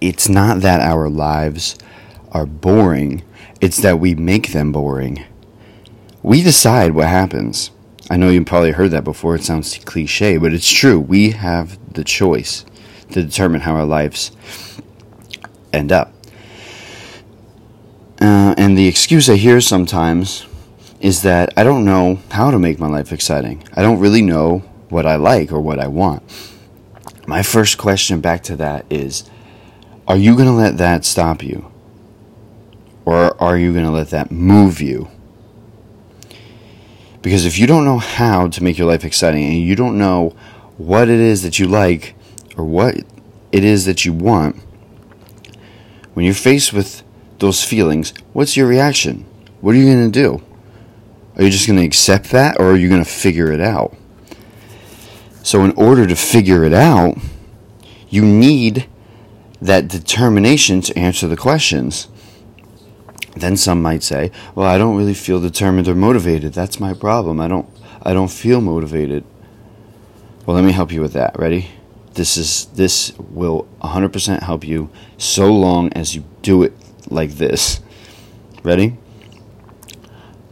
it's not that our lives are boring, it's that we make them boring. We decide what happens. I know you probably heard that before, it sounds cliche, but it's true. We have the choice to determine how our lives end up. Uh, and the excuse I hear sometimes is that I don't know how to make my life exciting. I don't really know what I like or what I want. My first question back to that is Are you going to let that stop you? Or are you going to let that move you? Because if you don't know how to make your life exciting and you don't know what it is that you like or what it is that you want, when you're faced with those feelings, what's your reaction? What are you going to do? Are you just going to accept that or are you going to figure it out? So, in order to figure it out, you need that determination to answer the questions. Then some might say, "Well, I don't really feel determined or motivated. That's my problem. I don't I don't feel motivated." Well, let me help you with that. Ready? This is this will 100% help you so long as you do it like this. Ready?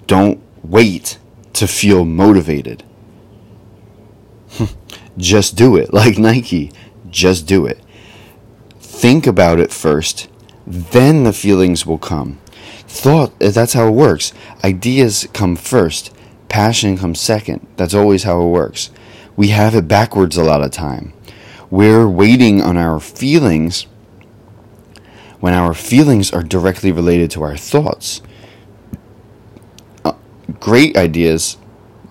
Don't wait to feel motivated. Just do it, like Nike. Just do it. Think about it first, then the feelings will come. Thought, that's how it works. Ideas come first, passion comes second. That's always how it works. We have it backwards a lot of time. We're waiting on our feelings when our feelings are directly related to our thoughts. Uh, great ideas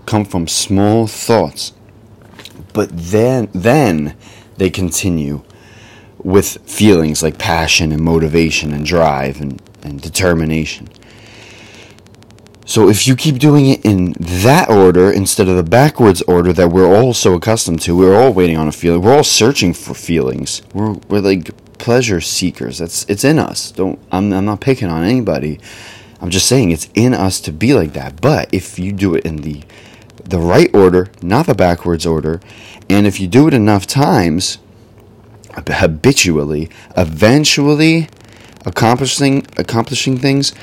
come from small thoughts, but then then they continue with feelings like passion and motivation and drive and, and determination. So if you keep doing it in that order instead of the backwards order that we're all so accustomed to, we're all waiting on a feeling. We're all searching for feelings. We're we're like pleasure seekers. That's it's in us. Don't I'm I'm not picking on anybody. I'm just saying it's in us to be like that. But if you do it in the the right order, not the backwards order, and if you do it enough times, habitually, eventually accomplishing accomplishing things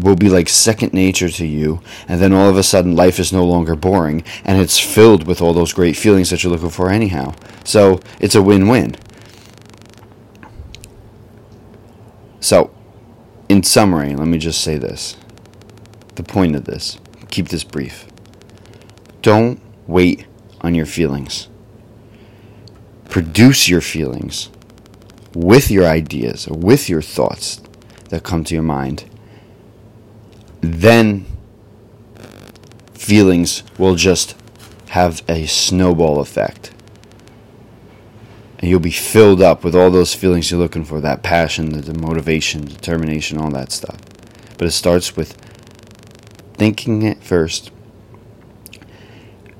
will be like second nature to you and then all of a sudden life is no longer boring and it's filled with all those great feelings that you're looking for anyhow so it's a win-win So, in summary, let me just say this. The point of this, keep this brief. Don't wait on your feelings. Produce your feelings with your ideas, with your thoughts that come to your mind. Then feelings will just have a snowball effect and you'll be filled up with all those feelings you're looking for that passion, the, the motivation, determination, all that stuff. But it starts with thinking it first,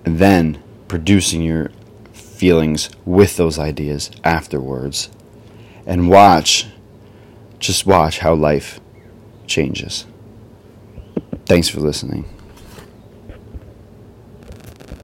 and then producing your feelings with those ideas afterwards. And watch, just watch how life changes. Thanks for listening.